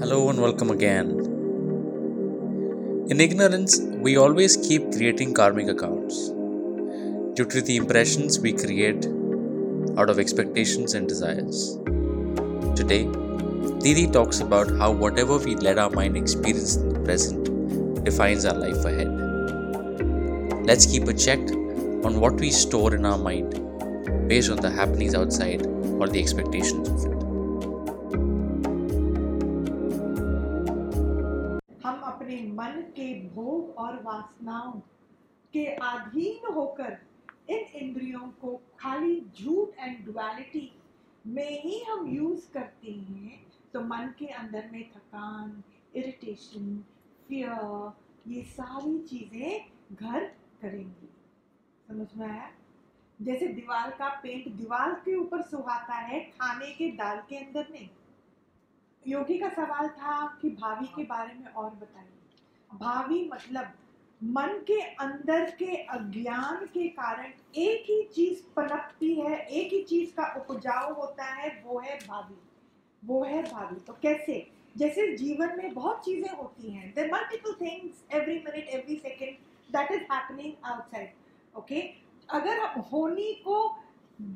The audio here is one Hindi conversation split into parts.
Hello and welcome again. In ignorance, we always keep creating karmic accounts due to the impressions we create out of expectations and desires. Today, Didi talks about how whatever we let our mind experience in the present defines our life ahead. Let's keep a check on what we store in our mind based on the happenings outside or the expectations of it. And duality में ही हम यूज़ करते हैं तो मन के अंदर में थकान इरिटेशन फियर ये सारी चीज़ें घर करेंगी। समझ में आया? जैसे दीवार का पेंट दीवार के ऊपर सुहाता है, खाने के दाल के अंदर नहीं योगी का सवाल था कि भावी के बारे में और बताइए। भावी मतलब मन के अंदर के अज्ञान के कारण एक ही चीज़ पनपती है, एक ही चीज़ का उपजाऊ होता है, वो है भावी वो है भावी तो कैसे? जैसे जीवन में बहुत चीज़ें होती हैं। There multiple things every minute every second that is happening outside okay अगर होनी को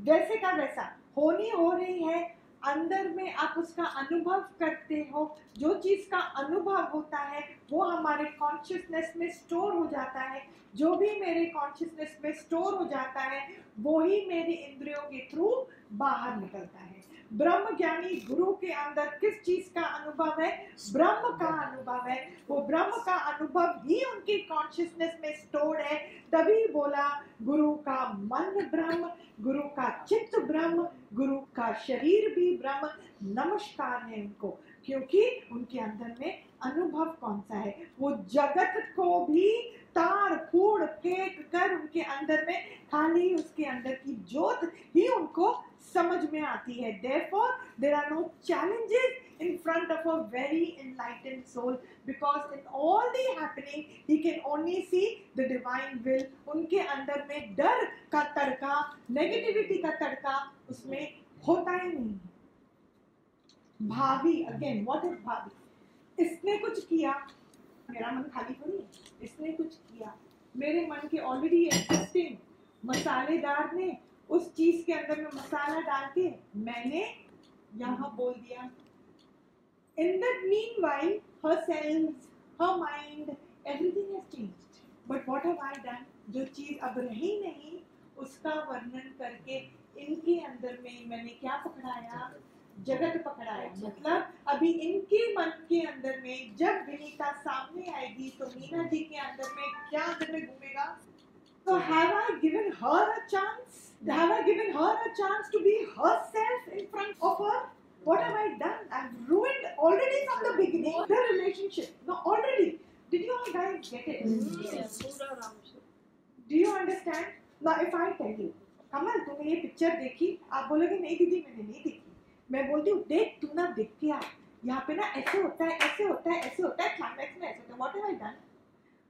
वैसे का वैसा, होनी हो रही है अंदर में आप उसका अनुभव करते हो, जो चीज़ का अनुभव होता है, वो हमारे कॉन्शियसनेस में स्टोर हो जाता है। जो भी मेरे कॉन्शियसनेस में स्टोर हो जाता है, वो ही मेरी इंद्रियों के थ्रू बाहर निकलता है। ब्रह्म ज्ञानी गुरु के अंदर किस चीज़ का अनुभव है? ब्रह्म का अनुभव है। वो ब्रह्म का अनुभव ही उनकी कॉन्शियसनेस में स्टोर्ड है। तभी बोला, गुरु का मन ब्रह्म, गुरु का चित्त ब्रह्म, गुरु का शरीर भी ब्रह्म। नमस्कार है उनको, क्योंकि उनके अंदर में अनुभव कौन सा है? वो जगत को भी तार फ़ूड फेंक कर उनके अंदर में, खाली उसके अंदर की ज्योत ही उनको समझ में आती है। Therefore there are no challenges in front of a very enlightened soul because in all the happening he can only see the divine will उनके अंदर में डर का तड़का नेगेटिविटी का तड़का उसमें होता ही नहीं भावी अगेन व्हाट इज़ भावी इसने कुछ किया? मेरा मन खाली तो नहीं इसने कुछ किया। मेरे मन के ऑलरेडी एग्जिस्टिंग मसालेदार ने उस चीज़ के अंदर में मसाला डाल के मैंने यहाँ बोल दिया। In that meanwhile, her cells, her mind, everything has changed. But what have i done? जो चीज़ अब रही नहीं, उसका वर्णन करके इनके अंदर में मैंने क्या पकड़ाया? जगत पकड़ाया मतलब अभी इनके मन के अंदर में जब विनीता सामने आएगी तो मीना जी के अंदर में क्या अंदर में घूमेगा So have I given her a chance? Have I given her a chance to be herself in front of her? What have I done? I've ruined already from the beginning the relationship. No, already. Did you all guys get it? Yes. Do you understand? Now, if I tell you, कमल तूने ये पिक्चर देखी आप बोलोगे नहीं दीदी मैंने नहीं देखी मैं बोलती हूँ देख तू ना देख के आ। यहाँ पे ना ऐसे होता है ऐसे होता है ऐसे होता है क्लाइमैक्स में ऐसे होता है। व्हाट हैव आई डन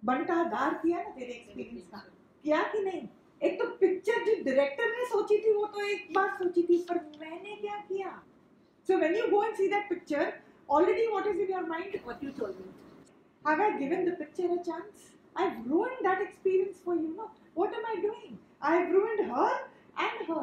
बंटादार किया ना तेरे एक्सपीरियंस का। किया कि नहीं? एक तो पिक्चर जो डायरेक्टर ने सोची थी वो तो एक बार सोची थी पर मैंने क्या किया? So when you go and see that picture already what is in your mind what you told me have I given the picture a chance I've ruined that experience for you. No, what am I doing? I've ruined her and her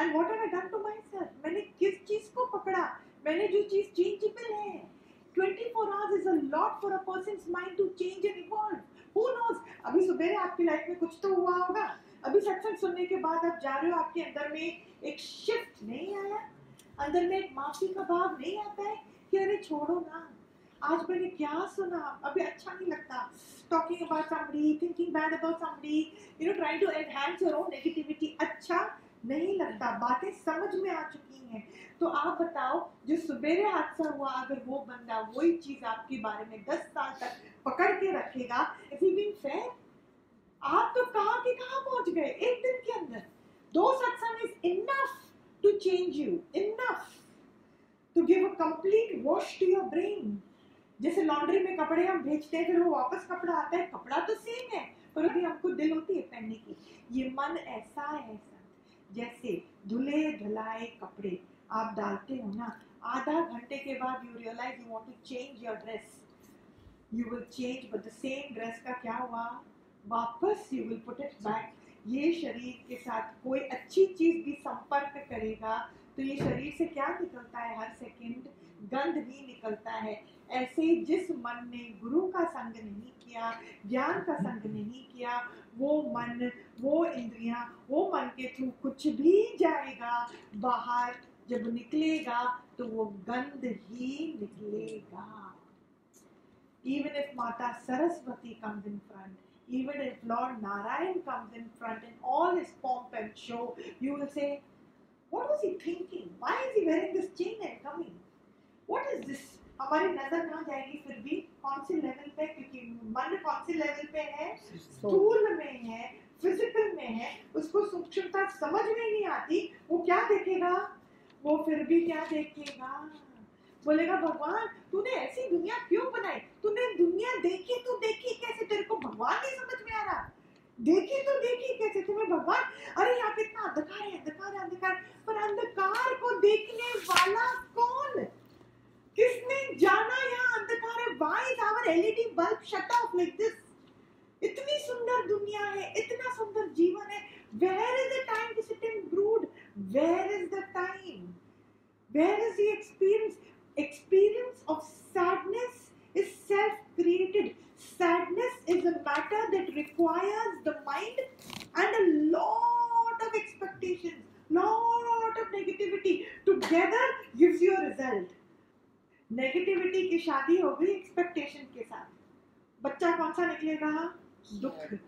both. And what have I done to myself? मैंने किस चीज़ को पकड़ा मैंने जो चीज़ चेंजेबल है 24 hours is a lot for a person's mind to change and evolve. Who knows? अभी सुबह आपकी लाइफ में कुछ तो हुआ होगा अभी सत्संग सुनने के बाद आप जा रहे हो, आपके अंदर में एक शिफ्ट नहीं आया अंदर में एक माफ़ी का भाव नहीं आता है कि अरे छोड़ो ना आज मैंने क्या सुना अभी अच्छा नहीं लगता talking about somebody thinking bad about somebody you know trying to enhance your own negativity अच्छा नहीं लगता। बातें समझ में आ चुकी हैं। तो आप बताओ, जो सुबेरे हादसा हुआ, अगर वो बंदा वही चीज़ आपके बारे में दस साल तक पकड़ के रखेगा आप तो कहाँ के कहाँ पहुँच गए? एक दिन के अंदर। Two satsang is enough to change you enough to give a complete wash to your brain जैसे लॉन्ड्री में कपड़े हम भेजते हैं, फिर वो वापस कपड़ा आता है। कपड़ा तो सेम है, पर अभी हमको दिल होती है पहनने की। ये मन ऐसा है जैसे धुले धुलाए कपड़े। आप डालते हो ना, आधा घंटे के बाद you realise you want to change your dress you will change but the same dress का क्या हुआ? वापस you will put it back ये शरीर के साथ कोई अच्छी चीज़ भी संपर्क करेगा तो ये शरीर से क्या निकलता है? हर सेकंड गंध ही निकलता है। ऐसे जिस मन ने गुरु का संग नहीं किया, ज्ञान का संग नहीं किया, वो मन, वो इंद्रिया, वो मन के थ्रू कुछ भी जाएगा, बाहर जब निकलेगा तो वो गंध ही निकलेगा even if Mata Saraswati comes in front even if lord Narayan comes in front in all is pomp and show you say What was he thinking? Why is he wearing this chain and coming? What is this हमारी नज़र कहाँ जाएगी फिर भी? कौन से लेवल पे? क्योंकि मन कौन से लेवल पे है? स्थूल में है फ़िज़िकल में है। उसको सूक्ष्मता समझ में नहीं आती। वो क्या देखेगा? वो फिर भी क्या देखेगा? बोलेगा भगवान तूने ऐसी दुनिया क्यों बनाई? तूने दुनिया देखी तू देखी कैसे? तेरे को भगवान नहीं समझ में आ रहा। देखी तो देखी कैसे? तुम्हें भगवान अरे यहाँ पे इतना अंधकार है अंधकार है अंधकार पर अंधकार को देखने वाला कौन? किसने जाना यहाँ अंधकार है why is our LED bulb shut off like this इतनी सुंदर दुनिया है इतना सुंदर जीवन है where is the time to sit and brood where is the time where is the experience experience of sadness is self created sadness is a matter that requires the mind and a lot of expectations lot of negativity together gives you a result negativity की शादी हो गई एक्सपेक्टेशन के साथ। बच्चा कौन सा निकलेगा? दुख।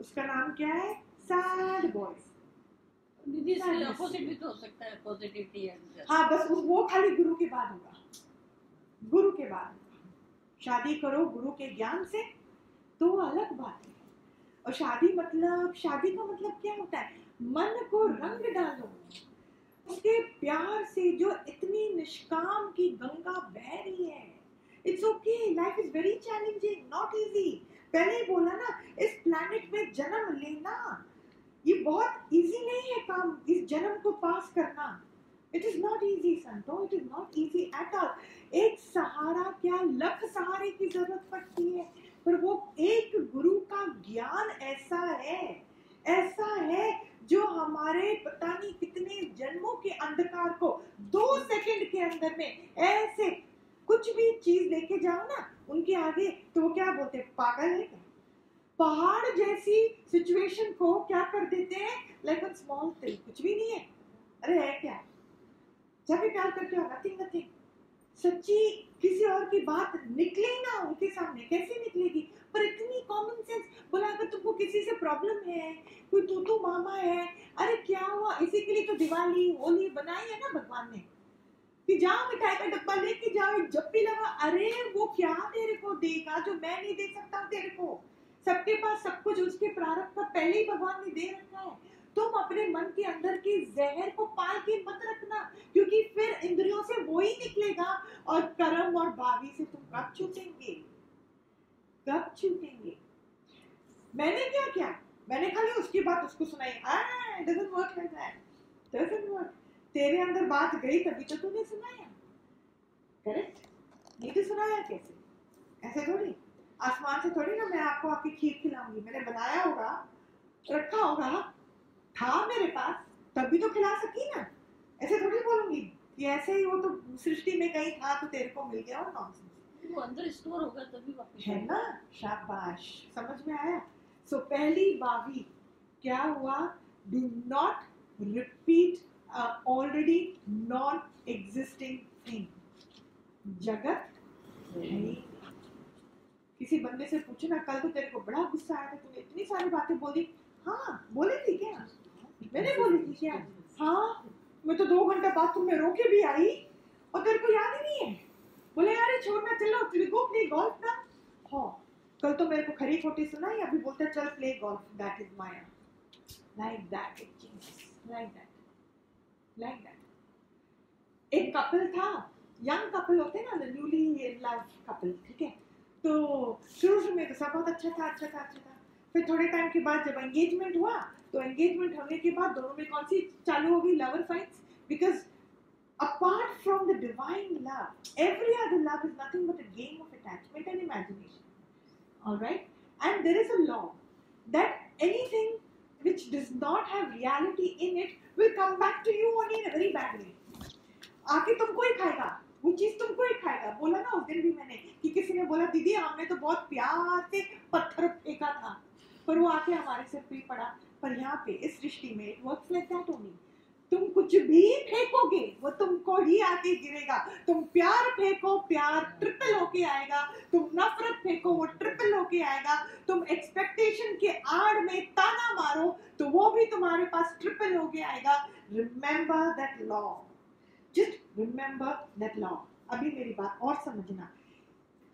उसका नाम क्या है? सैड बॉय दीदी अपोजिट भी तो हो सकता है पॉजिटिविटी हाँ बस वो खाली गुरु के बाद होगा। गुरु के बाद शादी करो गुरु के ज्ञान से। तो अलग बात है। और शादी मतलब शादी का मतलब क्या होता है? मन को रंग डालो। उसके प्यार से जो इतनी निष्काम की गंगा बह रही है। It's okay life is very challenging not easy पहले ही बोला ना, इस प्लेनेट में जन्म लेना, ये बहुत इजी नहीं है काम, इस जन्म को पास करना। इट इज़ नॉट इजी संतो it is not easy at all एक सहारा, क्या लख सहारे की ज़रूरत पड़ती है? पर वो एक गुरु का ज्ञान ऐसा है ऐसा है जो हमारे पता नहीं कितने जन्मों के अंधकार को दो सेकंड के अंदर में ऐसे कुछ भी चीज़ लेके जाओ ना, उनके आगे तो वो क्या बोलते हैं? पागल है क्या? पहाड़ जैसी सिचुएशन को क्या कर देते हैं? लाइक स्मॉल थिंग कुछ भी नहीं है। अरे है क्या? जाके प्यार करके हो नथिंग नथिंग सच्ची किसी और की बात निकले ना उनके सामने, कैसे निकलेगी? पर इतनी कॉमन सेंस बोला, अगर तुमको किसी से प्रॉब्लम है, कोई तू तू मामा है, अरे क्या हुआ? इसी के लिए तो दिवाली, होली बनाई है ना भगवान ने? कि जाओ मिठाई का डब्बा लेके जाओ जब भी लगा, अरे वो क्या तेरे को देगा जो मैं नहीं दे सकता तेरे को? सबके पास सब कुछ, उसके प्रारंभ का पहले ही भगवान ने दे रखा है। तुम अपने मन के अंदर के जहर को पाल के मत रखना, क्योंकि फिर इंद्रियों से वो ही निकलेगा और कर्म और भावी से तुम कब छूटेंगे? कब छूटेंगे? मैंने क्या किया? मैंने खाली उसकी बात उसको सुनाई। वर्क वर्क तेरे अंदर बात गई तभी तो तूने सुनाया। करेक्ट नहीं तो सुनाया कैसे? ऐसे थोड़ी? आसमान से थोड़ी ना मैं आपको आपकी खीर खिलाऊँगी। मैंने बनाया होगा, रखा होगा, था मेरे पास तब भी तो खिला सकी ना। ऐसे थोड़ी बोलूँगी कि ऐसे ही वो तो सृष्टि में कहीं था तो तेरे को मिल गया और नॉनसेंस। वो अंदर स्टोर होगा तभी वापस है ना? शाबाश। समझ में आया? सो so, पहली बावी क्या हुआ? Do not repeat already non existing thing जगत किसी बंदे से पूछे ना कल तो तेरे को बड़ा गुस्सा आया था तूने इतनी सारी बातें बोली। हाँ बोली थी क्या? मैंने बोली थी क्या? हाँ मैं तो दो घंटा बाथरूम में रोके भी आई और तेरे को याद ही नहीं है। बोले यार छोड़ना चलो चलो गो प्ले गोल्फ ना. हाँ कल तो मेरे को खरी खोटी सुनाई, अभी बोलते चल play golf that is maya like that it changes like that like that एक कपल था यंग कपल होते हैं ना न्यूली इन लव कपल ठीक है? तो शुरू शुरू में तो सब बहुत अच्छा था अच्छा था अच्छा था। फिर थोड़े टाइम के बाद जब एंगेजमेंट हुआ तो एंगेजमेंट होने के बाद दोनों में कौन सी चालू होगी lover fights because apart from the divine love, every other love is nothing but a game of attachment and imagination. All right? And there is a law that anything which does not have reality in it will come back to you only in a very bad way. आके तुमको ही खाएगा वो चीज़ तुमको ही खाएगा बोला ना उस दिन भी मैंने कि किसी ने बोला दीदी हमने तो बहुत प्यार से पत्थर फेंका था पर वो आके हमारे सिर पे ही पड़ा पर यहाँ पे इस सृष्टि में it works like that only तुम कुछ भी फेंकोगे, वो तुमको ही आके गिरेगा। तुम प्यार फेंको, प्यार ट्रिपल होके आएगा। तुम नफरत फेंको, वो ट्रिपल होके आएगा। तुम एक्सपेक्टेशन के आड़ में ताना मारो तो वो भी तुम्हारे पास ट्रिपल होके आएगा। Remember that law just remember that law अभी मेरी बात और समझना।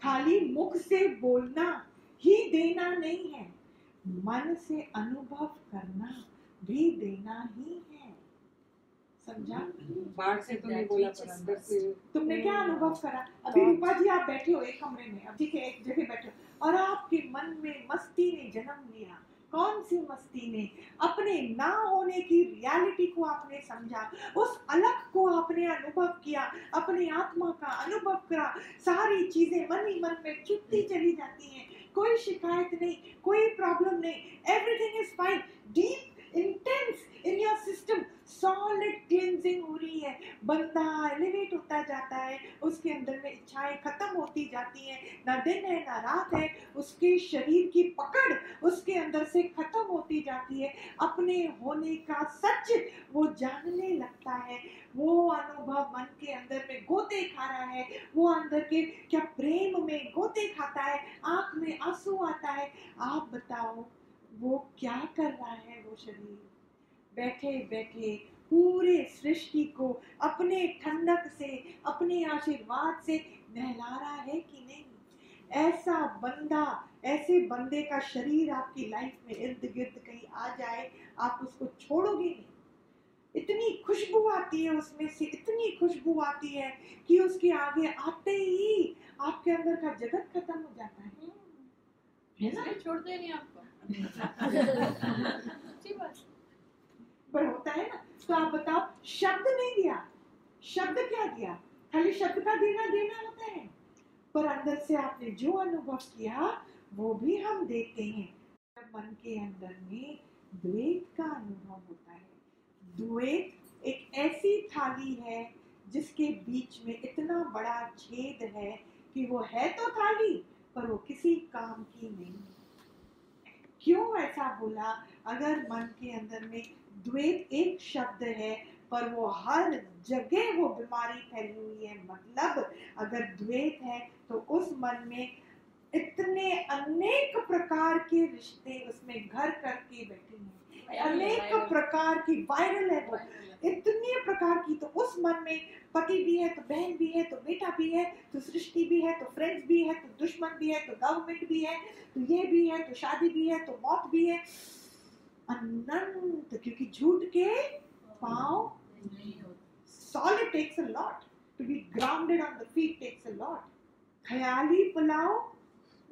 खाली मुख से बोलना ही देना नहीं है। मन से अनुभव करना भी देना ही है। समझा? बाहर से तो नहीं बोला पर अंदर से तुमने क्या अनुभव करा? अभी रूपा जी आप बैठे हो एक कमरे में। अब ठीक है एक जगह बैठे हो। और आपके मन में मस्ती ने जन्म लिया। कौन सी मस्ती ने? अपने ना होने की रियलिटी को आपने समझा। उस अलग को आपने अनुभव किया। अपने आत्मा का अनुभव करा। सारी चीज़ें मन ही मन में छुट्टी चली जाती हैं। कोई शिकायत नहीं कोई प्रॉब्लम नहीं। Everything is fine deep intense in your system solid cleansing हो रही है। बंदा एलिवेट होता जाता है। उसके अंदर में इच्छाएँ खत्म होती जाती हैं। ना दिन है, ना रात है। उसके शरीर की पकड़ उसके अंदर से खत्म होती जाती है। अपने होने का सच वो जानने लगता है। वो अनुभव मन के अंदर में गोते खा रहा है। वो अंदर के क्या प्रेम में गोते खाता है। आँख में आँसू आता है। आप बताओ वो क्या कर रहा है वो शरीर? बैठे बैठे, पूरे सृष्टि को अपने ठंडक से, अपने आशीर्वाद से नहला रहा है कि नहीं? ऐसा बंदा, ऐसे बंदे का शरीर आपकी लाइफ में इर्द गिर्द कहीं आ जाए, आप उसको छोड़ोगे नहीं। इतनी खुशबू आती है उसमें से, इतनी खुशबू आती है कि उसके आगे आते ही आपके अंदर का जगत खत्म हो जाता है। है ना छोड़ते नहीं आपको पर होता है ना तो आप बताओ शब्द नहीं दिया शब्द क्या दिया खाली शब्द का देना देना होता है पर अंदर से आपने जो अनुभव किया वो भी हम देखते हैं मन के अंदर में द्वैत का अनुभव होता है द्वैत एक ऐसी थाली है जिसके बीच में इतना बड़ा छेद है कि वो है तो थाली पर वो किसी काम की नहीं। क्यों ऐसा बोला? अगर मन के अंदर में द्वैत एक शब्द है पर वो हर जगह वो बीमारी फैली हुई है। मतलब अगर द्वैत है तो उस मन में इतने अनेक प्रकार के रिश्ते उसमें घर करके बैठे हैं। अनेक प्रकार की वायरल है वो। इतने प्रकार की तो उस मन में पति भी है तो बहन भी है तो बेटा भी है तो सृष्टि भी है तो फ्रेंड्स भी है तो दुश्मन भी है तो गवर्नमेंट भी है तो ये भी है तो शादी भी है तो मौत भी है। अनंत क्योंकि झूठ के पाँव solid takes a lot. To be grounded on the feet takes a lot. ख्याली पुलाव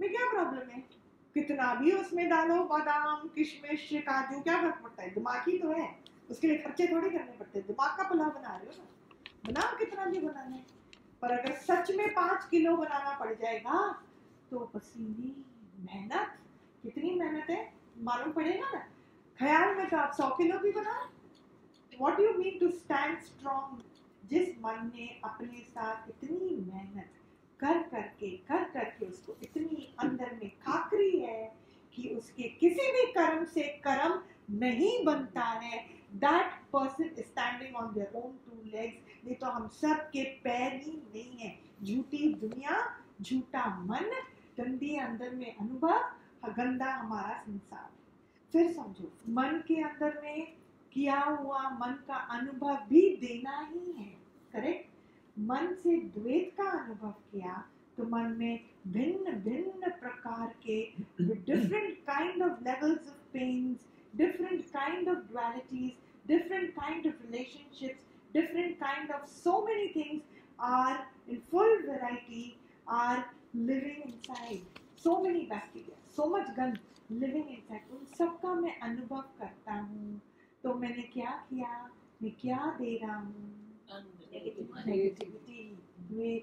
में क्या प्रॉब्लम है? कितना भी उसमें डालो बादाम किशमिश काजू क्या फ़र्क पड़ता है? दिमाग ही तो है। उसके लिए खर्चे थोड़ी करने पड़ते दिमाग का पुलाव बना रहे हो ना। बनाओ कितना भी बनाना है। पर अगर सच में पाँच किलो बनाना पड़ जाएगा तो पसीने, मेहनत, कितनी मेहनत है, मालूम पड़ेगा ना। ख्याल में तो आप सौ किलो भी बनाओ what you mean to stand strong जिस मन ने अपने साथ इतनी मेहनत कर करके कर करके उसको इतनी अंदर में खाकरी है कि उसके किसी भी कर्म से कर्म नहीं बनता है। That person standing on their own two legs नहीं तो हम सब के पैर ही नहीं है। झूठी दुनिया झूठा मन गंदी अंदर में अनुभव गंदा हमारा संसार। फिर समझो मन के अंदर में किया हुआ मन का अनुभव भी देना ही है। करेक्ट? मन से द्वैत का अनुभव किया तो मन में भिन्न भिन्न प्रकार के different kind of levels of pains different kind of dualities, different kind of relationships, different kind of so many things are in full variety are living inside. So many bacteria, so much gand, living inside उन सबका मैं अनुभव करता हूँ तो मैंने क्या किया मैं क्या दे रहा हूँ नेगेटिविटी द्वेष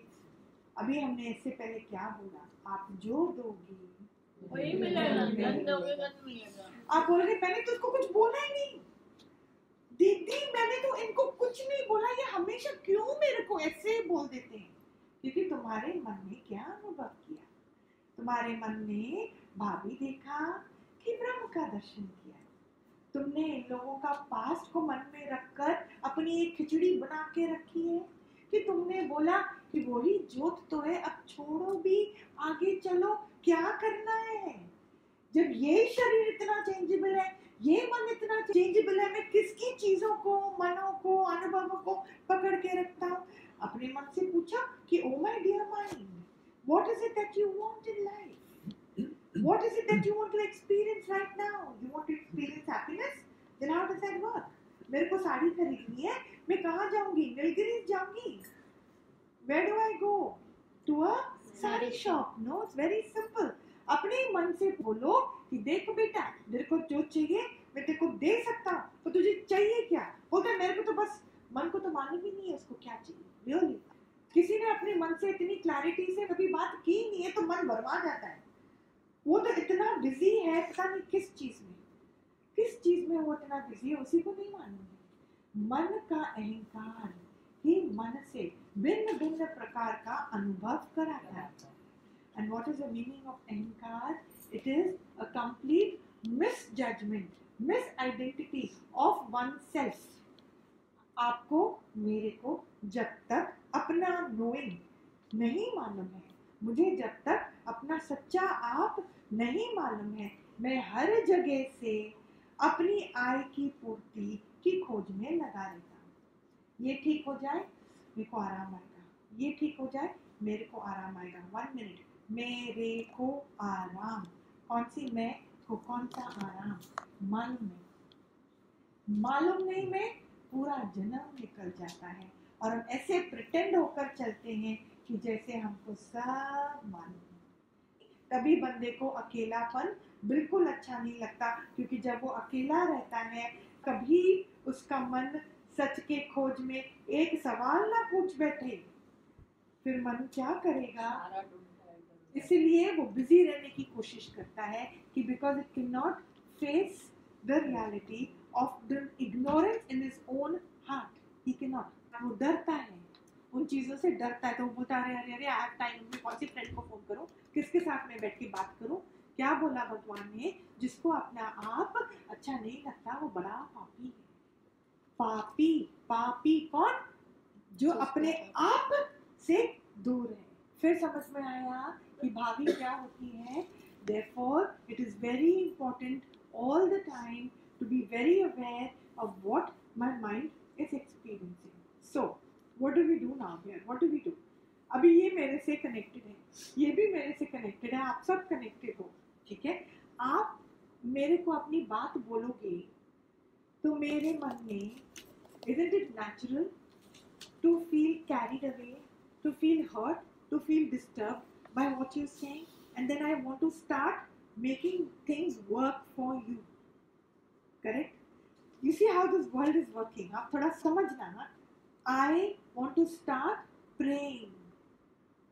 अभी हमने इससे पहले क्या बोला आप जो दोगे वही मिलेगा आप बोल रहे मैंने तो उसको कुछ बोला ही नहीं दीदी, मैंने तो इनको कुछ नहीं बोला, ये हमेशा क्यों मेरे को ऐसे बोल देते हैं? क्योंकि तुम्हारे मन में क्या अनुभव किया? तुम्हारे मन ने भाभी देखा कि ब्रह्म का दर्शन किया। तुमने इन लोगों का पास्ट को मन में रखकर अपनी एक खिचड़ी बना के रखी है कि तुमने बोला कि वही जोत तो है, अब छोड़ो भी, आगे चलो, क्या करना है? जब ये शरीर इतना चेंजेबल है ये मन इतना चेंजेबल है मैं किसकी चीज़ों को मनों को अनुभवों को पकड़ के रखता हूँ? अपने मन से पूछा कि ओ my dear mind what is it that you want in life what is it that you want to experience right now you want to experience happiness then how does that work मेरे को साड़ी खरीदनी है मैं कहाँ जाऊँगी? नीलगिरीज जाऊँगी? Where do I go to a sari shop no it's very simple अपने मन से बोलो कि देखो बेटा, मेरे को जो चाहिए, मैं तेरे को दे सकता हूँ तो तुझे चाहिए क्या? बोलता मेरे को तो बस, मन को तो मालूम ही नहीं है उसको क्या चाहिए। रियली किसी ने अपने मन से इतनी क्लैरिटी से कभी बात की नहीं है तो मन बर्बाद जाता है। वो तो इतना बिज़ी है, पता नहीं किस चीज़ में। किस चीज़ में वो इतना बिज़ी है, उसी को नहीं मालूम मन का अहंकार ही मन से भिन्न भिन्न प्रकार का अनुभव कराता है। And what is the meaning of ahankar? It is a complete misjudgment, misidentity of oneself. आपको मेरे को जब तक अपना नोइंग नहीं मालूम है। मुझे जब तक अपना सच्चा आप नहीं मालूम है। मैं हर जगह से अपनी आय की पूर्ति की खोज में लगा रहता हूँ। ये ठीक हो जाए? मेरे को आराम आएगा। ये ठीक हो जाए? मेरे को आराम आएगा। वन मिनट मेरे को आराम। कौन सी मैं? को कौन सा आराम? मालूम नहीं मालूम नहीं में, पूरा जन्म निकल जाता है। और हम ऐसे प्रिटेंड होकर चलते हैं कि जैसे हमको सब मालूम तभी बंदे को अकेलापन बिल्कुल अच्छा नहीं लगता, क्योंकि जब वो अकेला रहता है कभी उसका मन सच के खोज में एक सवाल ना पूछ बैठे। फिर मन क्या करेगा सारा ढूंढता है इधर-उधर। इसलिए वो बिज़ी रहने की कोशिश करता है कि because it can not face the reality of the ignorance in his own heart he can not वो डरता है। उन चीज़ों से डरता है। तो वो बोलता अरे अरे अरे आज टाइम में कौन सी फ्रेंड को फ़ोन करूँ? किसके साथ में बैठ के बात करूँ? क्या बोला भगवान ने जिसको अपना आप अच्छा नहीं लगता? वो बड़ा पापी है। पापी पापी कौन? जो अपने आप से दूर है। फिर समझ में आया कि क्या होती है। There it is very important all the time to be very aware of what my mind is experiencing so what do we do now here what do we do अभी ये मेरे से कनेक्टेड है। ये भी मेरे से कनेक्टेड है। आप सब कनेक्टेड हो। ठीक है? आप मेरे को अपनी बात बोलोगे तो मेरे मन में isn't it natural to feel carried away to feel hurt to feel disturbed by what you're saying and then I want to start making things work for you. Correct? You see how this world is working. आप थोड़ा समझना ना. I want to start praying.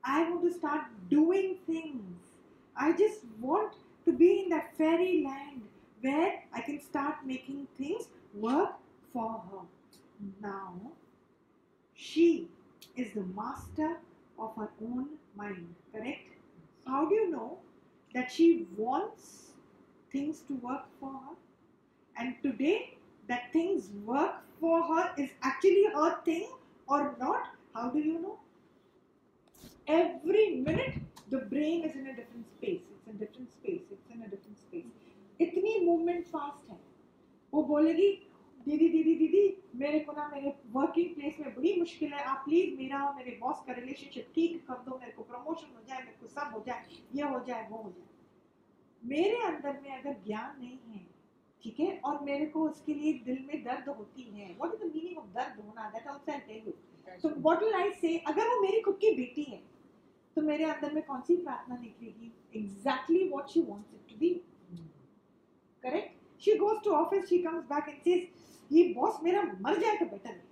I want to start doing things. I just want to be in that fairy land where I can start making things work for her. Now, she is the master of her own mind, correct? How do you know that she wants things to work for her? And today, that things work for her is actually her thing or not? How do you know? Every minute, the brain is in a different space. It's in different space. It's in a different space. इतनी मूवमेंट फास्ट है वो बोलेगी दीदी दीदी दीदी, मेरे को ना मेरे वर्किंग प्लेस में बड़ी मुश्किल है। आप प्लीज़ मेरा और मेरे बॉस का रिलेशनशिप ठीक कर दो। मेरे को प्रमोशन हो जाए, मेरे को सब हो जाए, ये हो जाए, वो हो जाए। मेरे अंदर में अगर ज्ञान नहीं है, ठीक है, और मेरे को उसके लिए दिल में दर्द होती है what is the meaning of दर्द होना? That also I tell you तो व्हाट विल आई से अगर वो मेरी खुद की बेटी है तो मेरे अंदर में कौन सी प्रार्थना निकलेगी? Exactly what she wants it to be correct she goes to office she comes back and says ये बॉस मेरा मर जाए तो बेटर है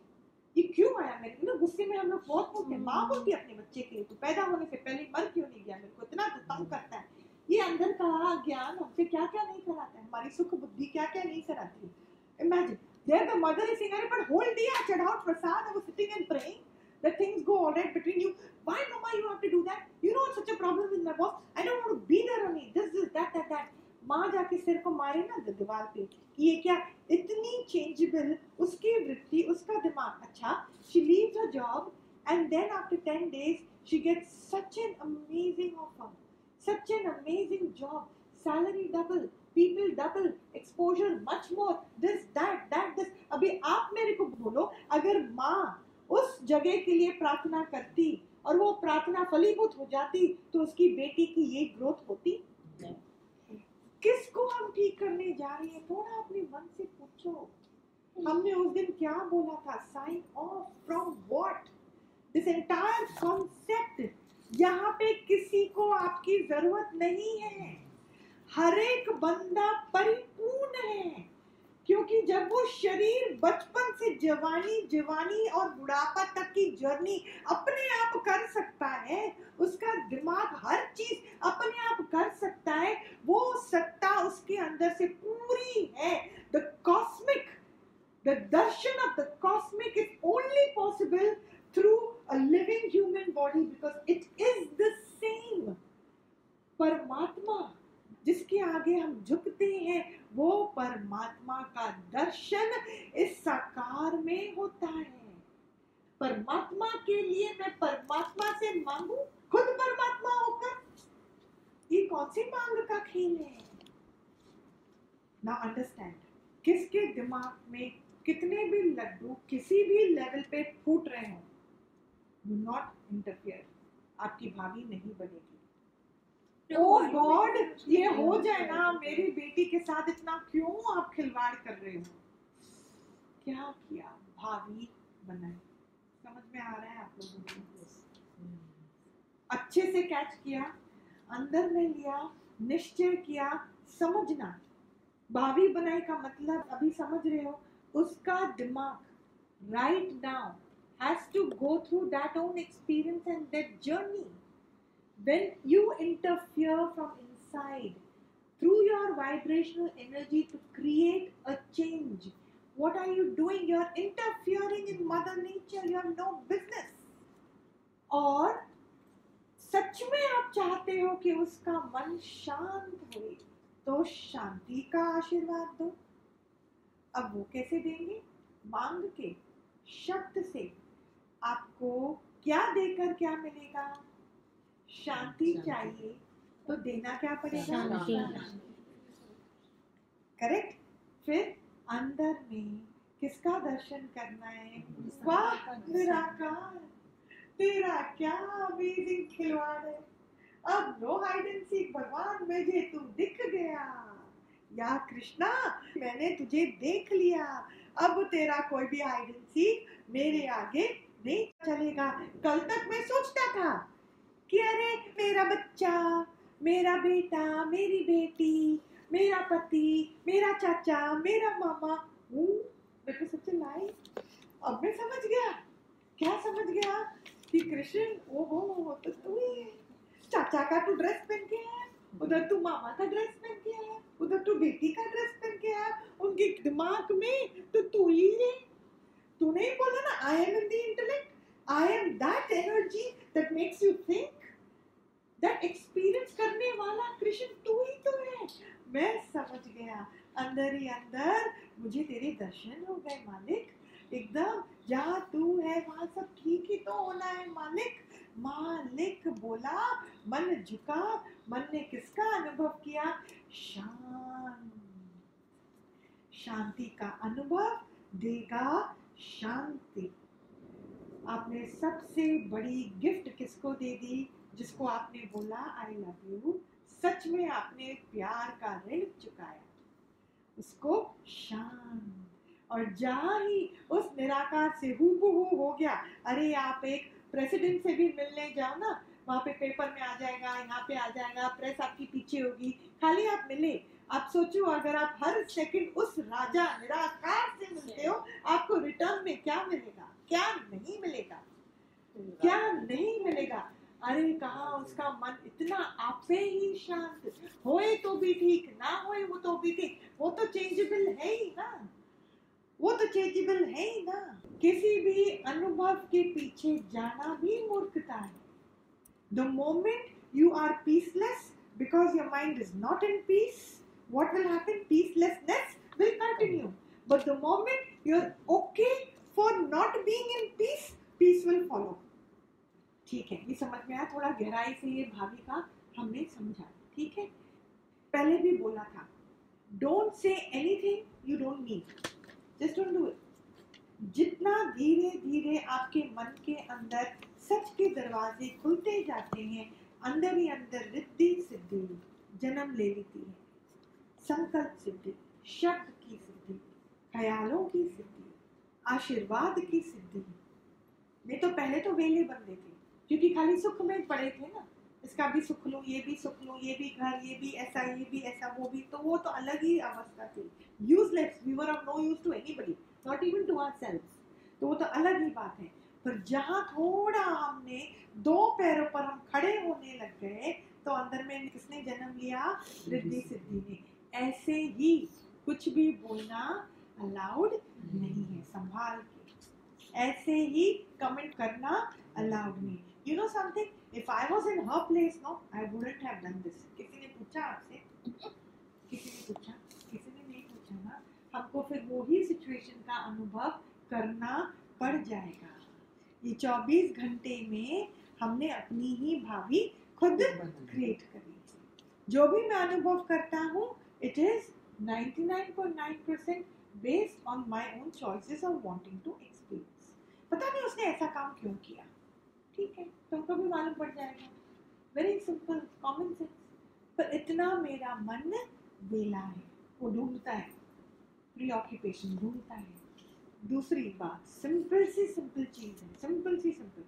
ये क्यों आया मेरे ना गुस्से में हम लोग बहुत बोलते हैं माँ बोलती अपने बच्चे के लिए तो पैदा होने से पहले मर क्यों नहीं गया मेरे को इतना तंग करता है ये अंदर का ज्ञान हमसे क्या क्या नहीं कराता है हमारी सुख बुद्धि क्या क्या नहीं कराती है imagine there the mother is singer but hold दिया चढ़ाओ प्रसाद was sitting and praying that things go all right between you. Why, mama, you have to do that? You know such a problem with my boss? I don't want to be there only this this, that that that. माँ जाके सिर को मारे ना दीवार पे। कि ये क्या इतनी चेंजेबल उसकी वृत्ति, उसका दिमाग। अच्छा she leaves a job and then after ten days she get such an amazing offer such an amazing job salary double people double exposure much more this that that this अभी आप मेरे को बोलो, अगर माँ उस जगह के लिए प्रार्थना करती और वो प्रार्थना फलीभूत हो जाती तो उसकी बेटी की ये ग्रोथ होती. किसको हम ठीक करने जा रहे हैं? थोड़ा अपने मन से पूछो। हमने उस दिन क्या बोला था? Sign off from what this entire concept यहाँ पे किसी को आपकी ज़रूरत नहीं है। हर एक बंदा परिपूर्ण है। क्योंकि जब वो शरीर बचपन से जवानी जवानी और बुढ़ापा तक की जर्नी अपने आप कर सकता है, उसका दिमाग हर चीज़ अपने आप कर सकता है, वो सत्ता उसके अंदर से पूरी है। The cosmic the Darshan of the cosmic is only possible through a living human body because it is the same परमात्मा। जिसके आगे हम झुकते हैं, वो परमात्मा का दर्शन इस साकार में होता है। परमात्मा के लिए मैं परमात्मा से मांगू, खुद परमात्मा होकर? ये कौन सी मांग का खेल है? ना अंडरस्टैंड किसके दिमाग में कितने भी लड्डू किसी भी लेवल पे फूट रहे हो डू नॉट इंटरफियर आपकी भाभी नहीं बनेगी। ओ गॉड ये हो जाए ना मेरी बेटी के साथ इतना क्यों आप खिलवाड़ कर रहे हो? क्या किया? भाभी बनाई समझ में आ रहा है आप लोगों को? अच्छे से कैच किया, अंदर में लिया, निश्चय किया, समझना। भाभी बनाई का मतलब अभी समझ रहे हो, उसका दिमाग right now has to go through that own experience and that journey when you interfere from inside through your vibrational energy to create a change what are you doing you're interfering in mother nature you have no business और सच में आप चाहते हो कि उसका मन शांत हो तो शांति का आशीर्वाद दो अब वो कैसे देंगे मांग के शब्द से आपको क्या देकर क्या मिलेगा शांति चाहिए तो देना क्या पड़ेगा? करेक्ट फिर अंदर में किसका दर्शन करना है? वाह निराकार तेरा क्या अमेजिंग खिलवाड़ है। अब नो हाइड एंड सीक भगवान मुझे तू दिख गया। या कृष्णा मैंने तुझे देख लिया। अब तेरा कोई भी हाइड एंड सीक मेरे आगे नहीं चलेगा। कल तक मैं सोचता था। कि अरे मेरा बच्चा, मेरा बेटा, मेरी बेटी, मेरा पति, मेरा चाचा, मेरा मामा। हूँ को सबसे लाई अब मैं समझ गया। क्या समझ गया? कि कृष्ण, ओहो वो तो तू ही है चाचा का तू ड्रेस पहन के आया, उधर तू मामा का ड्रेस पहन के आया, उधर तू बेटी का ड्रेस पहन के आया। उनके दिमाग में तो तू ही है। तूने ही बोला ना I am in the intellect I am that energy that makes you think that experience करने वाला कृष्ण तू ही तो है। मैं समझ गया। अंदर ही अंदर मुझे तेरे दर्शन हो गए मालिक। एकदम, जहाँ तू है, वहाँ सब ठीक ही तो होना है मालिक। मालिक बोला, मन झुका, मन ने किसका अनुभव किया? शांत। शांति का अनुभव देगा शांति। आपने सबसे बड़ी गिफ्ट किसको दे दी? जिसको आपने बोला आई लव यू सच में आपने प्यार का ऋण चुकाया। उसको शांत और जहाँ ही उस निराकार से हु हो गया। अरे, आप एक प्रेसिडेंट से भी मिलने जाओ ना, वहाँ पे पेपर में आ जाएगा, यहाँ पे आ जाएगा प्रेस आपकी पीछे होगी। खाली आप मिले। आप सोचो, अगर आप हर सेकंड उस राजा निराकार से मिलते हो, आपको रिटर्न में क्या मिलेगा? क्या नहीं मिलेगा? क्या नहीं मिलेगा? अरे कहा उसका मन इतना आपसे ही शांत। होए तो भी ठीक, ना होए वो तो भी ठीक। वो तो चेंजेबल है ही ना। वो तो चेंजेबल है ही ना। किसी भी अनुभव के पीछे जाना भी मूर्खता है। The moment you are peaceless because your mind is not in peace what will happen peacelessness will continue but the moment you are okay for not being in peace peace will follow ठीक है, ये समझ में आया? थोड़ा गहराई से ये भाभी का हमने समझा, ठीक है? पहले भी बोला था don't say anything you don't mean just don't do it जितना धीरे धीरे आपके मन के अंदर सच के दरवाजे खुलते जाते हैं, अंदर ही अंदर रिद्धि सिद्धि, जन्म ले लेती है। संकल्प सिद्धि, शब्द की सिद्धि, ख्यालों की सिद्धि, आशीर्वाद की सिद्धि। नहीं तो पहले तो वेले बनते थे। क्योंकि खाली सुख में पड़े थे ना। इसका भी सुख लो ये भी सुख लो ये भी घर ये भी ऐसा ये भी ऐसा वो भी। तो वो तो अलग ही अवस्था थी। Useless we were of no use to anybody not even to our तो वो तो अलग ही बात है। पर जहाँ थोड़ा हमने दो पैरों पर हम खड़े होने लग गए तो अंदर में किसने जन्म लिया? रिद्धि सिद्धि ने। ऐसे ही कुछ भी बोलना अलाउड नहीं है संभाल के। ऐसे ही कमेंट करना अलाउड नहीं you know something if I was in her place no I wouldn't have done this किसी ने पूछा आपसे? किसी ने पूछा? किसी ने नहीं पूछा ना? हमको फिर वो ही सिचुएशन का अनुभव करना पड़ जाएगा। ये 24 घंटे में हमने अपनी ही भावी खुद क्रिएट करी जो भी मैं अनुभव करता हूँ it is 99.9% based on my own choices of wanting to experience पता नहीं उसने ऐसा काम क्यों किया? ठीक है, तुमको भी मालूम पड़ जाएगा। वेरी सिंपल कॉमन सेंस पर इतना मेरा मन वेला है, वो ढूंढता है। प्री ऑक्यूपेशन ढूंढता है। दूसरी बात सिंपल सी सिंपल चीज़ है simple C simple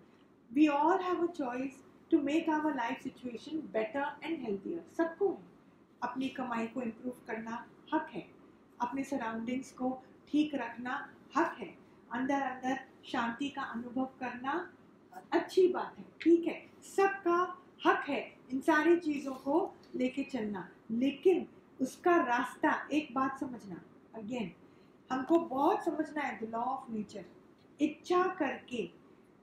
we all have a choice to make our life situation better and healthier सबको है। अपनी कमाई को इम्प्रूव करना हक है। अपने सराउंडिंग्स को ठीक रखना हक है। अंदर अंदर शांति का अनुभव करना अच्छी बात है, ठीक है। सबका हक है इन सारी चीज़ों को लेके चलना। लेकिन उसका रास्ता, एक बात समझना अगेन हमको बहुत समझना है द लॉ ऑफ़ नेचर इच्छा करके,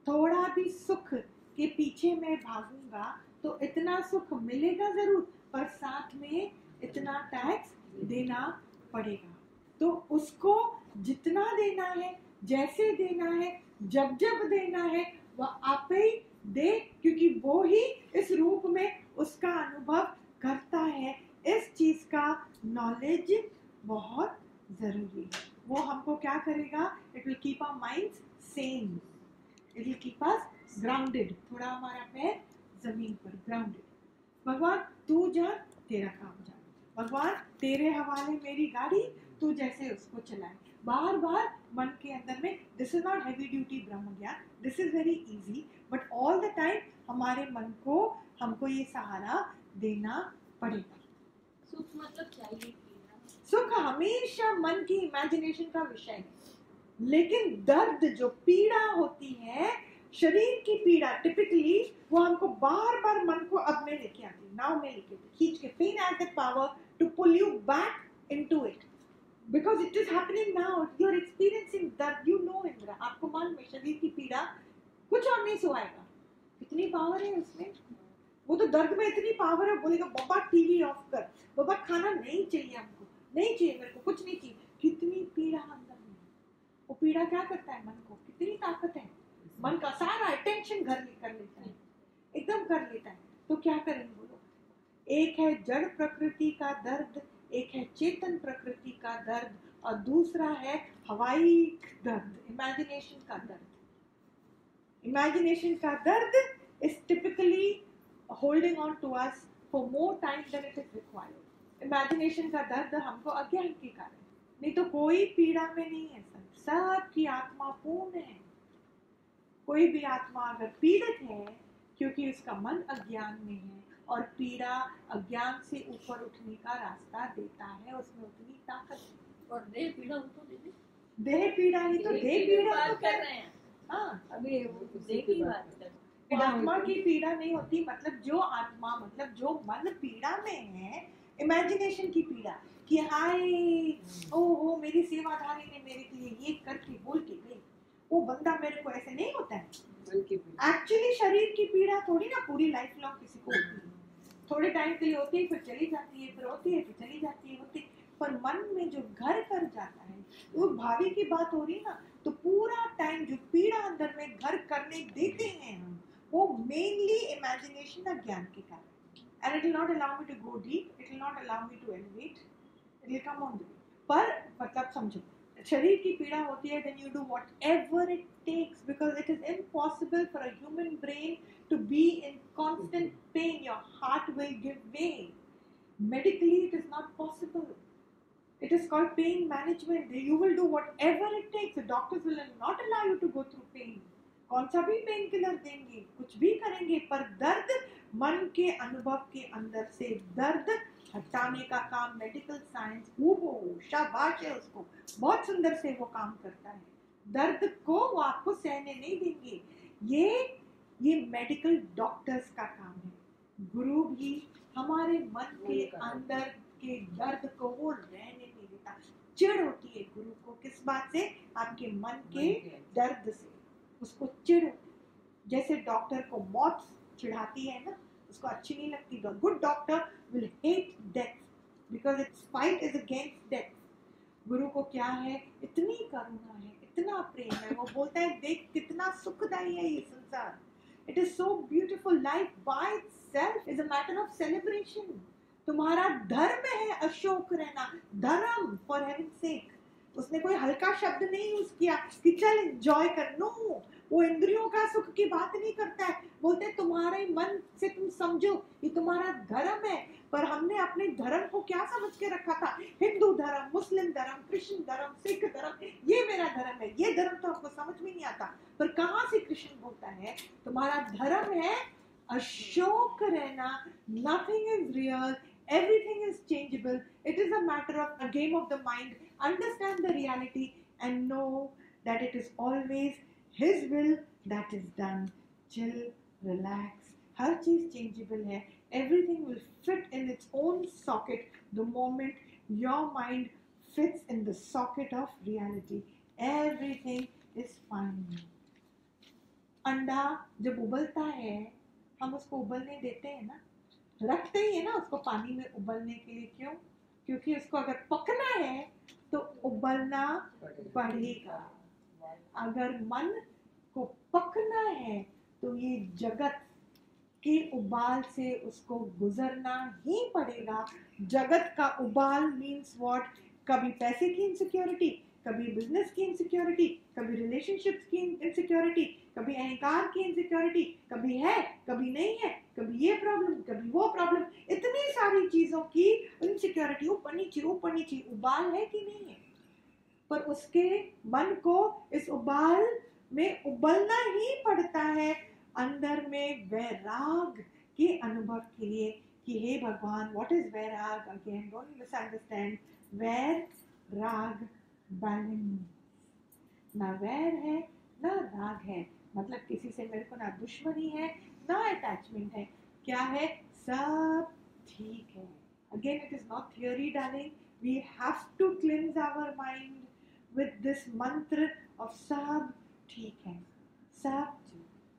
थोड़ा भी सुख के पीछे मैं भागूँगा तो इतना सुख मिलेगा ज़रूर, पर साथ में इतना टैक्स देना पड़ेगा। तो उसको जितना देना है, जैसे देना है, जब जब देना है वह आप ही दे, क्योंकि वो ही इस रूप में उसका अनुभव करता है। इस चीज़ का नॉलेज बहुत ज़रूरी है। वो हमको क्या करेगा? It will keep our minds same it will keep us grounded थोड़ा हमारा पैर ज़मीन पर ग्राउंडेड भगवान, तू जा, तेरा काम जा। भगवान, तेरे हवाले मेरी गाड़ी, तू जैसे उसको चलाए। बार बार मन के अंदर में this is not heavy duty ब्रह्म ज्ञान this is very easy but all the time हमारे मन को हमको ये सहारा देना पड़ेगा. सुख मतलब चाहिए सुख हमेशा मन की इमेजिनेशन का विषय है। लेकिन दर्द जो पीड़ा होती है शरीर की पीड़ा टिपिकली वो हमको बार बार मन को अब में लेके आती है नाव में लेके खींच के pain has the power to pull you back into it because it is happening now you are experiencing दर्द यू नो इंद्रा आपको मालूम है, शरीर की पीड़ा कुछ और नहीं सुहाएगा। कितनी पावर है उसमें। वो तो दर्द में इतनी पावर है बोलेगा, बाबा टीवी ऑफ़ कर। बाबा, खाना नहीं चाहिए हमको। नहीं चाहिए मेरे को, कुछ नहीं चाहिए। कितनी पीड़ा अंदर में वो पीड़ा क्या करता है मन को? कितनी ताकत है। मन का सारा अटेंशन घर कर लेता है। एकदम कर लेता है। तो क्या करें बोलो एक है जड़ प्रकृति का दर्द एक है चेतन प्रकृति का दर्द और दूसरा है हवाई दर्द इमेजिनेशन का दर्द। इमेजिनेशन का दर्द is typically holding on to us for more time than it is required imagination का दर्द हमको अज्ञान के कारण। नहीं तो कोई पीड़ा में नहीं है, सब सबकी आत्मा पूर्ण है। कोई भी आत्मा अगर पीड़ित है, क्योंकि उसका मन अज्ञान में है और पीड़ा अज्ञान से ऊपर उठने का रास्ता देता है उसमें उतनी ताकत और देह पीड़ा हो तो दीदी देह पीड़ा ही तो देह पीड़ा तो कर रहे हैं। हाँ अभी देह की बात है। आत्मा की पीड़ा नहीं होती मतलब जो आत्मा मतलब जो मन पीड़ा में है इमेजिनेशन की पीड़ा कि हाय ओ हो मेरी सेवाधारी ने मेरे लिए ये करके बोल के गई। वो बंदा मेरे को ऐसे नहीं होता है। एक्चुअली शरीर की पीड़ा थोड़ी ना पूरी लाइफ लॉन्ग किसी को होती है। थोड़े टाइम के लिए होती है, फिर चली जाती है, फिर होती है, फिर चली जाती है, होती है। पर मन में जो घर कर जाता है, वो भावी की बात हो रही है ना तो पूरा टाइम जो पीड़ा अंदर में घर करने देते हैं हम, वो मेनली इमेजिनेशन के कारण and it will not allow me to go deep, it will not allow me to elevate, it will come on the way पर मतलब समझो शरीर की पीड़ा होती है then you do whatever it takes because it is impossible for a human brain to be in constant pain your heart will give way medically it is not possible it is called pain management you will do whatever it takes the doctors will not allow you to go through pain कौन सा भी पेन किलर देंगे कुछ भी करेंगे पर दर्द मन के अनुभव के अंदर से दर्द हटाने का काम मेडिकल साइंस वो शाबाश है उसको। बहुत सुंदर से वो काम करता है। दर्द को वो आपको सहने नहीं देंगे। ये ये मेडिकल डॉक्टर्स का काम है। गुरु भी हमारे मन के अंदर के दर्द को वो रहने नहीं देता। चिड़ होती है गुरु को। किस बात से? आपके मन के दर्द से। उसको चिड़ जैसे डॉक्टर को मौत चिढ़ाती है ना, उसको अच्छी नहीं लगती। Good doctor will hate death because its fight is against death गुरु को क्या है? इतनी करुणा है, इतना प्रेम है। वो बोलता है, देख, कितना सुखदाई है ये संसार। It is so beautiful life by itself is a matter of celebration तुम्हारा धर्म है अशोक रहना, धर्म फॉर हेवन सेक उसने कोई हल्का शब्द नहीं यूज़ किया कि, चल एंजॉय कर नो वो इंद्रियों का सुख की बात नहीं करता है। बोलते तुम्हारे मन से तुम समझो ये तुम्हारा धर्म है, पर हमने अपने धर्म को क्या समझ के रखा था? हिंदू धर्म, मुस्लिम धर्म, कृष्ण धर्म, सिख धर्म, ये मेरा धर्म है, ये धर्म तो हमको समझ में नहीं आता। पर कहाँ से कृष्ण बोलता है, तुम्हारा धर्म है अशोक रहना nothing is real everything is changeable, it is a matter of a game of the mind, understand the reality and know that it his will that is done chill relax हर चीज़ चेंजेबल है everything will fit in its own socket the moment your mind fits in the socket of reality everything is fine अंडा जब उबलता है, हम उसको उबलने देते हैं ना? रखते ही है ना उसको पानी में उबलने के लिए क्यों? क्योंकि उसको अगर पकना है तो उबलना पड़ेगा। अगर मन को पकना है तो ये जगत के उबाल से उसको गुजरना ही पड़ेगा। जगत का उबाल मीन्स व्हाट कभी पैसे की इनसिक्योरिटी कभी बिज़नेस की इनसिक्योरिटी कभी रिलेशनशिप्स की इनसिक्योरिटी कभी अहंकार की इनसिक्योरिटी कभी है, कभी नहीं है, कभी ये प्रॉब्लम कभी वो प्रॉब्लम इतनी सारी चीज़ों की इनसिक्योरिटी ऊपर नीचे ऊपर नीचे उबाल है कि नहीं है? पर उसके मन को इस उबाल में उबलना ही पड़ता है। अंदर में वैराग के अनुभव के लिए कि हे भगवान व्हाट इज़ वैराग? अगेन डोंट मिसअंडरस्टैंड वैर राग बैलेंस ना वैर है, ना राग है। मतलब किसी से मेरे को ना दुश्मनी है, ना अटैचमेंट है। क्या है? सब ठीक है। Again it is not theory darling we have to cleanse our mind with this mantra of सब ठीक है सब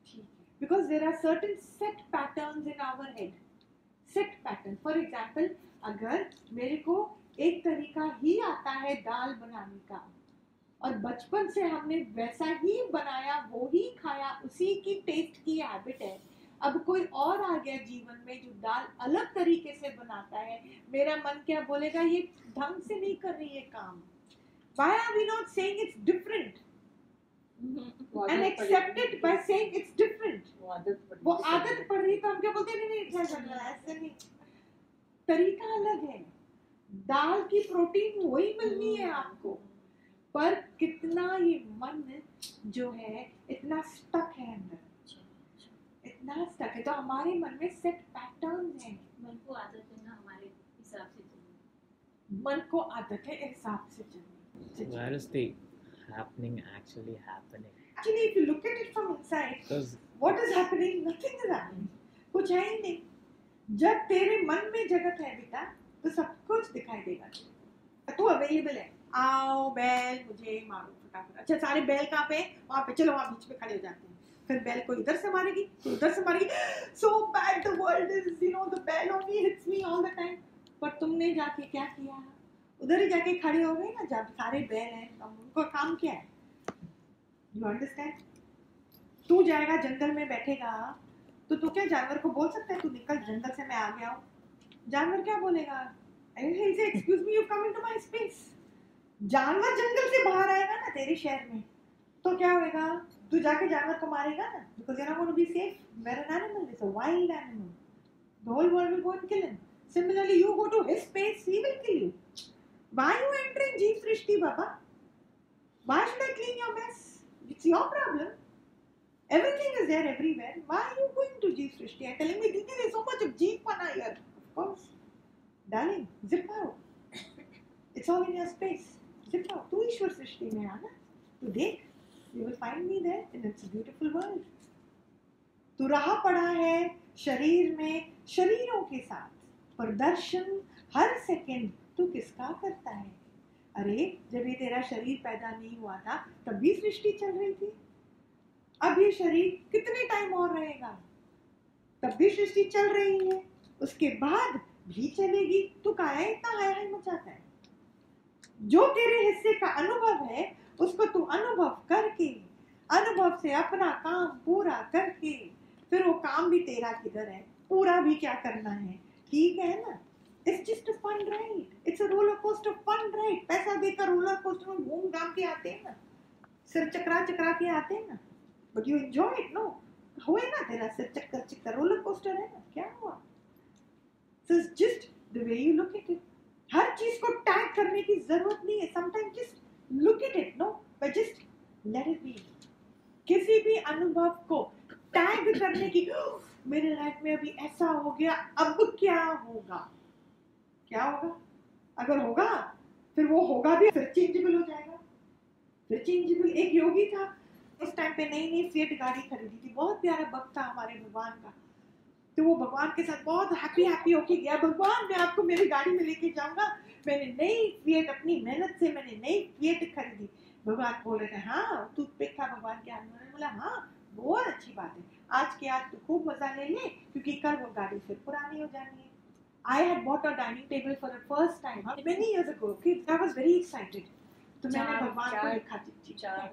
ठीक है। Because there are certain set patterns in our head. Set pattern. For example, अगर मेरे को एक तरीका ही आता है दाल बनाने का, और बचपन से हमने वैसा ही बनाया, वो ही खाया, उसी की टेस्ट की हैबिट है। अब कोई और आ गया जीवन में जो दाल अलग तरीके से बनाता है, मेरा मन क्या बोलेगा, ये ढंग से नहीं कर रही है काम? Why आर वी and आदत पड़ी- accept it by saying it's different. वो आदत पड़ी- वो आदत पड़ रही तो हम क्या बोलते हैं, नहीं नहीं ऐसा चल रहा है ऐसे नहीं। तरीका अलग है। दाल की प्रोटीन वही मिलनी है आपको। पर कितना ये मन जो है इतना स्टक है अंदर। इतना स्टक है। तो हमारे मन में सेट पैटर्न्स हैं। मन को आदत है ना हमारे हिसाब से चलने। मन को आदत है हिसाब से चलने। Is the happening actually happening? Actually, if you look at it from inside, what is happening? Nothing is happening. कुछ है ही नहीं। जब तेरे मन में जगत है बेटा तो सब कुछ दिखाई देगा तू अवेलेबल है। आओ बैल मुझे मारो फटाफट। अच्छा सारे बैल कहाँ पे वहाँ पे। चलो वहाँ बीच में खड़े हो जाते हैं। फिर बैल को इधर से मारेगी तो उधर से मारेगी। So bad the world is you know the bull only hits me all the time पर तुमने जाके क्या किया? उधर ही जाके खड़े हो गए ना, जब सारे बैल हैं तो उनका काम क्या है? यू अंडरस्टैंड तू जाएगा, जंगल में बैठेगा। तो तू क्या जानवर को बोल सकता है, तू निकल, जंगल से मैं आ गया हूँ? जानवर क्या बोलेगा? Excuse me you come into my space जानवर जंगल से बाहर आएगा ना, तेरे शहर में तो क्या होएगा? तू जाके जानवर को मारेगा ना because you not be safe where an animal is a wild animal the whole world will go and kill him similarly you go to his space he will kill you Why you entering Jeev Srishti, Baba? Why should I clean your mess? It's your problem. Everything is there everywhere. Why are you going to Jeev Srishti and telling me, Didi, there's so much of Jeev Pana here? Of course. Darling, zip out. It's all in your space. Zip out. तू ईश्वर सृष्टि में आना तू देख you will find me there and it's a beautiful world. तू रहा पड़ा है शरीर में शरीरों के साथ पर दर्शन हर सेकंड तू किसका करता है? अरे, जब ये तेरा शरीर पैदा नहीं हुआ था, तब भी सृष्टि चल रही थी। अब ये शरीर कितने टाइम और रहेगा? तब भी सृष्टि चल रही है। उसके बाद भी चलेगी। तू काया इतना हाय हाय मचाता है? जो तेरे हिस्से का अनुभव है, उसको तू अनुभव करके, अनुभव से अपना काम पूरा करके, फिर वो काम भी तेरा किधर है? पूरा भी क्या करना है? ठीक है ना? It's just a fun ride it's a roller coaster fun ride पैसा देकर रोलर कोस्टर में घूम घाम के आते हैं ना। सिर चकरा चकरा के आते हैं ना। But you enjoy it no हुए ना तेरा सिर चक्कर चक्कर रोलर कोस्टर है ना? क्या हुआ? So it's just the way you look at it हर चीज़ को टैग करने की ज़रूरत नहीं है। Sometime just look at it no but just let it be किसी भी अनुभव को टैग करने की मेरे लाइफ में अभी ऐसा हो गया, अब क्या होगा? क्या होगा? अगर होगा, फिर वो होगा भी, फिर चेंजेबल हो जाएगा। फिर चेंजेबल एक योगी था। उस टाइम पे नई नई फिएट गाड़ी खरीदी थी। बहुत प्यारा भक्त था हमारे भगवान का। तो वो भगवान के साथ बहुत हैप्पी हैप्पी होके गया। भगवान, मैं आपको मेरी गाड़ी में लेके जाऊँगा। मैंने नई फिएट अपनी मेहनत से मैंने नई फिएट खरीदी। भगवान बोल रहे थे हाँ टूथपिक था भगवान के हाथ में। बोला हाँ बहुत अच्छी बात है। आज के आज तो खूब मज़ा ले ले, क्योंकि कल वो गाड़ी फिर पुरानी हो जानी है। I had bought a dining table for the first time many years ago. Okay, I was very excited. तो मैंने भगवान को लिखा चार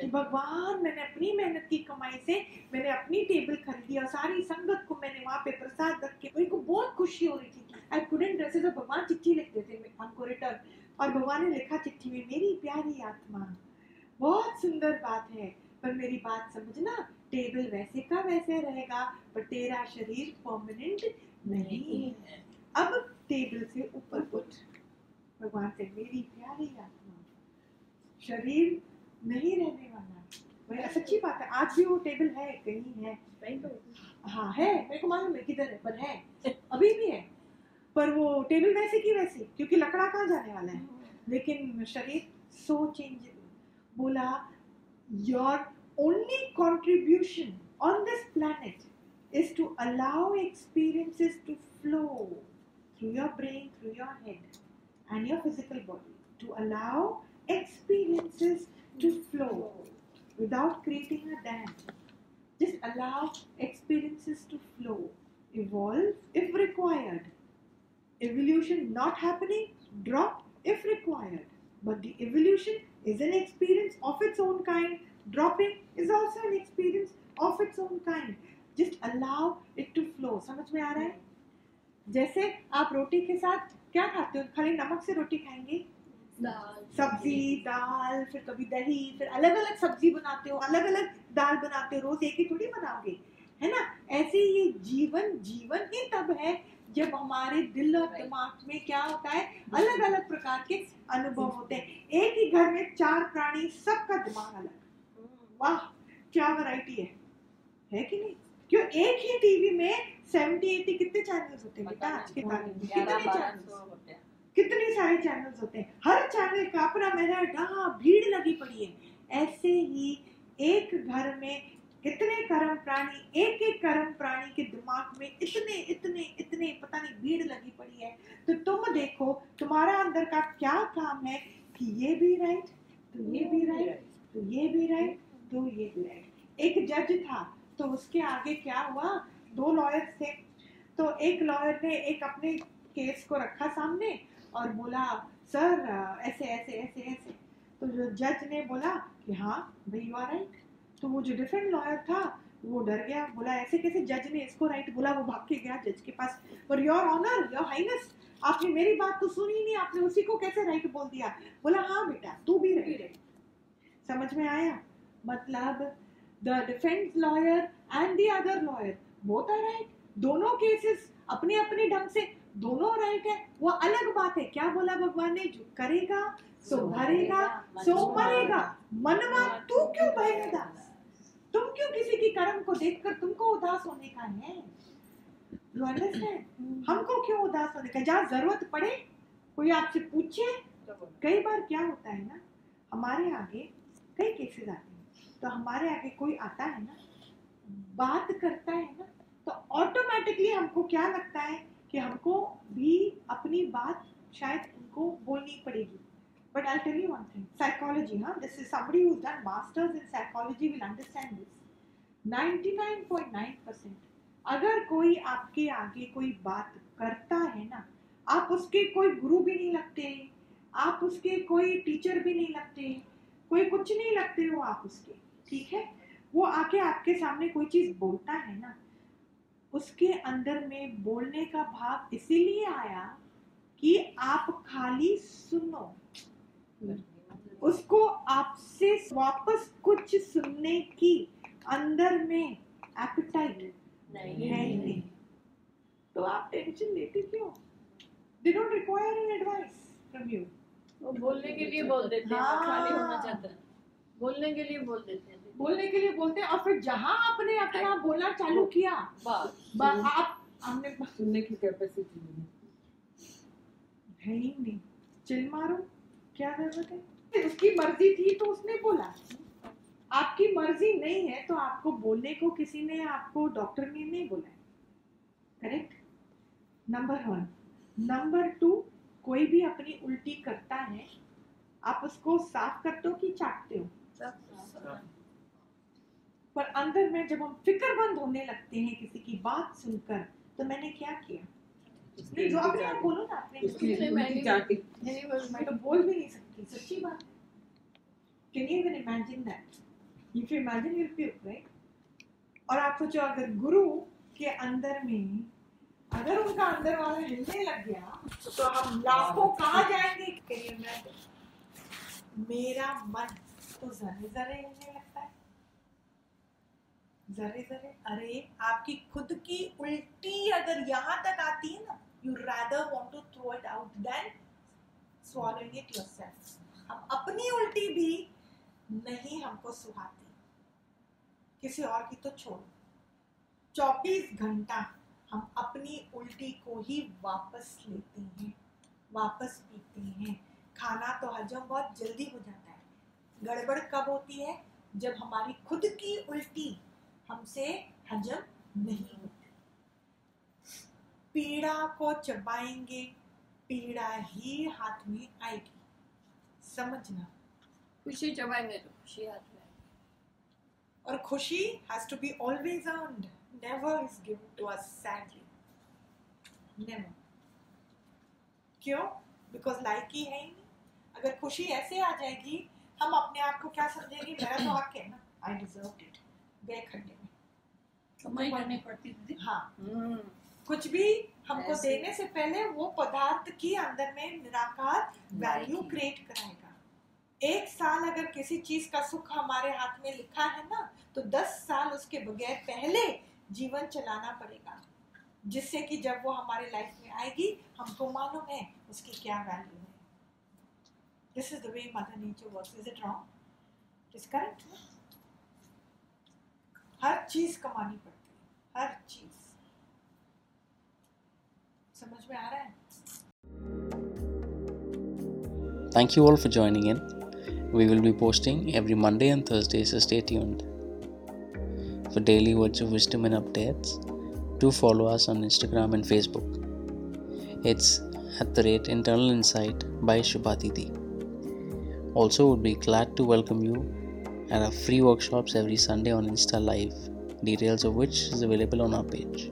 कि भगवान मैंने अपनी मेहनत की कमाई से मैंने अपनी टेबल खरीदी और सारी संगत को मैंने वहाँ पे प्रसाद रख के मेरे को बहुत खुशी हो रही थी आई कुडेंट ड्रेसेस और भगवान चिट्ठी लिखते थे हमको रिटर्न और भगवान ने लिखा चिट्ठी में मेरी प्यारी आत्मा बहुत सुंदर बात है पर मेरी बात समझना टेबल वैसे का वैसे रहेगा पर तेरा शरीर परमानेंट नहीं है। अब टेबल से ऊपर उठ। भगवान से मेरी प्यारी आत्मा शरीर नहीं रहने वाला। भाई सच्ची बात है आज भी वो टेबल है कहीं है। हाँ। है मेरे को मालूम है किधर है पर है अभी भी है। पर वो टेबल वैसे की वैसे क्योंकि लकड़ा कहाँ जाने वाला है? लेकिन शरीर सो चेंजेबल बोला your only contribution on this planet is to allow experiences to flow. through your brain, through your head, and your physical body. To allow experiences to flow without creating a dam. Just allow experiences to flow, evolve if required. Evolution not happening, drop if required. But the evolution is an experience of its own kind. Dropping is also an experience of its own kind. Just allow it to flow. समझ में आ रहा है जैसे आप रोटी के साथ क्या खाते हो? खाली नमक से रोटी खाएँगे? दाल। सब्ज़ी दाल फिर कभी दही फिर अलग अलग सब्ज़ी बनाते हो अलग अलग दाल बनाते हो रोज एक ही थोड़ी बनाओगे है ना? ऐसे ये जीवन जीवन ही तब है जब हमारे दिल और दिमाग में क्या होता है? अलग अलग प्रकार के अनुभव होते हैं। एक ही घर में चार प्राणी सबका दिमाग अलग। वाह क्या वैरायटी है। है कि नहीं? क्यों एक ही टीवी में 70 80 कितने चैनल्स होते हैं बेटा? आज के तारीख में कितने चैनल्स कितने सारे चैनल्स होते हैं? हर चैनल का अपना मेरिट हाँ भीड़ लगी पड़ी है। ऐसे ही एक घर में कितने कर्म प्राणी एक एक कर्म प्राणी के दिमाग में इतने इतने इतने पता नहीं भीड़ लगी पड़ी है। तो तुम देखो तुम्हारा अंदर का क्या काम है कि ये भी राइट तो ये भी राइट तो ये भी राइट तो ये भी राइट एक जज था तो उसके आगे क्या हुआ? दो लॉयर्स थे। तो एक लॉयर ने एक अपने केस को रखा सामने और बोला, सर, ऐसे ऐसे ऐसे ऐसे। तो जो जज ने बोला कि हाँ भाई यू आर राइट तो वो जो डिफरेंट लॉयर था, वो डर गया। बोला, ऐसे कैसे जज ने इसको राइट बोला? वो भाग के गया जज के पास। Per your honour your highness आपने मेरी बात तो सुनी नहीं। आपने उसी को कैसे राइट बोल दिया? बोला हाँ बेटा, तू भी राइट समझ में आया? मतलब the defence lawyer and the other lawyer both are right दोनों केसेस अपने अपने ढंग से दोनों राइट है। वो अलग बात है। क्या बोला भगवान ने? जो करेगा सो भरेगा सो मरेगा। मनवा तू क्यों भय दास तुम क्यों किसी की कर्म को देखकर तुमको उदास होने का है? You understand? हमको क्यों उदास होने का जहाँ ज़रूरत पड़े कोई आपसे पूछे कई बार क्या होता है ना हमारे आगे कई केसेस आते तो हमारे आगे कोई आता है ना, बात करता है ना तो ऑटोमेटिकली हमको क्या लगता है कि हमको भी अपनी बात शायद उनको बोलनी पड़ेगी। But I tell you one thing psychology हाँ this is somebody who's done masters in psychology will understand this. 99.9% अगर कोई आपके आगे कोई बात करता है ना, आप उसके कोई गुरु भी नहीं लगते, आप उसके कोई टीचर भी नहीं लगते, कोई कुछ नहीं लगते हो आप उसके। ठीक है? वो आके आपके सामने कोई चीज़ बोलता है ना उसके अंदर में बोलने का भाव इसीलिए आया कि आप खाली सुनो। उसको आपसे वापस कुछ सुनने की अंदर में एपिटाइट नहीं। है ही नहीं। तो आप टेंशन लेते क्यों? They don't require an advice from you वो बोलने के लिए बोल देते हैं हाँ। खाली होना चाहता है। बोलने के लिए बोल देते हैं। बोलने के लिए बोलते हैं और फिर जहाँ आपने अपना बोलना चालू किया बस। आप हमने सुनने की कैपेसिटी नहीं है। ही नहीं। चिल मारो क्या ज़रूरत है? उसकी मर्ज़ी थी तो उसने बोला। आपकी मर्ज़ी नहीं है तो आपको बोलने को किसी ने आपको डॉक्टर ने नहीं बोला correct number one number two कोई भी अपनी उल्टी करता है आप उसको साफ़ करते हो कि चाटते हो? पर अंदर में जब हम फिक्रमंद होने लगते हैं किसी की बात सुनकर तो मैंने क्या किया? नहीं जो अपने आप बोलो ना बस मैं तो बोल भी नहीं सकती सच्ची बात। Can you even imagine that if you imagine you feel right और आप सोचो अगर गुरु के अंदर में अगर उनका अंदर वाला हिलने लग गया तो हम लाखों कहाँ जाएँगे? मेरा मन तो जरे जरे हिलने लगता है जरे जरे, अरे, आपकी खुद की उल्टी अगर यहाँ तक आती है ना you rather want to throw it out then swallowing it yourself. हम अपनी उल्टी भी नहीं हमको सुहाती। किसी और की तो छोड़ो। चौबीस घंटा हम अपनी उल्टी को ही वापस लेते हैं, वापस पीते हैं। खाना तो हजम बहुत जल्दी हो जाता है। गड़बड़ कब होती है? जब हमारी खुद की उल्टी हमसे हजम नहीं होती। पीड़ा को चबाएँगे पीड़ा ही हाथ में आएगी। समझना। खुशी चबाएँगे तो खुशी हाथ में आएगी। और खुशी has to be always earned never is given to us sadly. Never. क्यों? बिकॉज़ लाइक ही है ही नहीं। अगर खुशी ऐसे आ जाएगी हम अपने आप को क्या समझेंगे? मेरा तो हक है ना। आई डिजर्व इट गए खड्डे में कमाई करनी पड़ती थी हाँ। हम्म। कुछ भी हमको देने से पहले वो पदार्थ की अंदर में निराकार वैल्यू क्रिएट कराएगा। एक साल अगर किसी चीज़ का सुख हमारे हाथ में लिखा है ना तो दस साल उसके बगैर पहले जीवन चलाना पड़ेगा। जिससे कि जब वो हमारे लाइफ में आएगी हमको मालूम है उसकी क्या वैल्यू है। This is the way mother nature works is it wrong is correct हर चीज कमानी पड़ती है हर चीज समझ में आ रहा है Thank you all for joining in. We will be posting every Monday and Thursday, so stay tuned. For daily words of wisdom and updates, do follow us on Instagram and Facebook. It's at the rate Internal Insight by Shubhatiti. Also, would be glad to welcome you at our free workshops every Sunday on Insta Live, details of which is available on our page.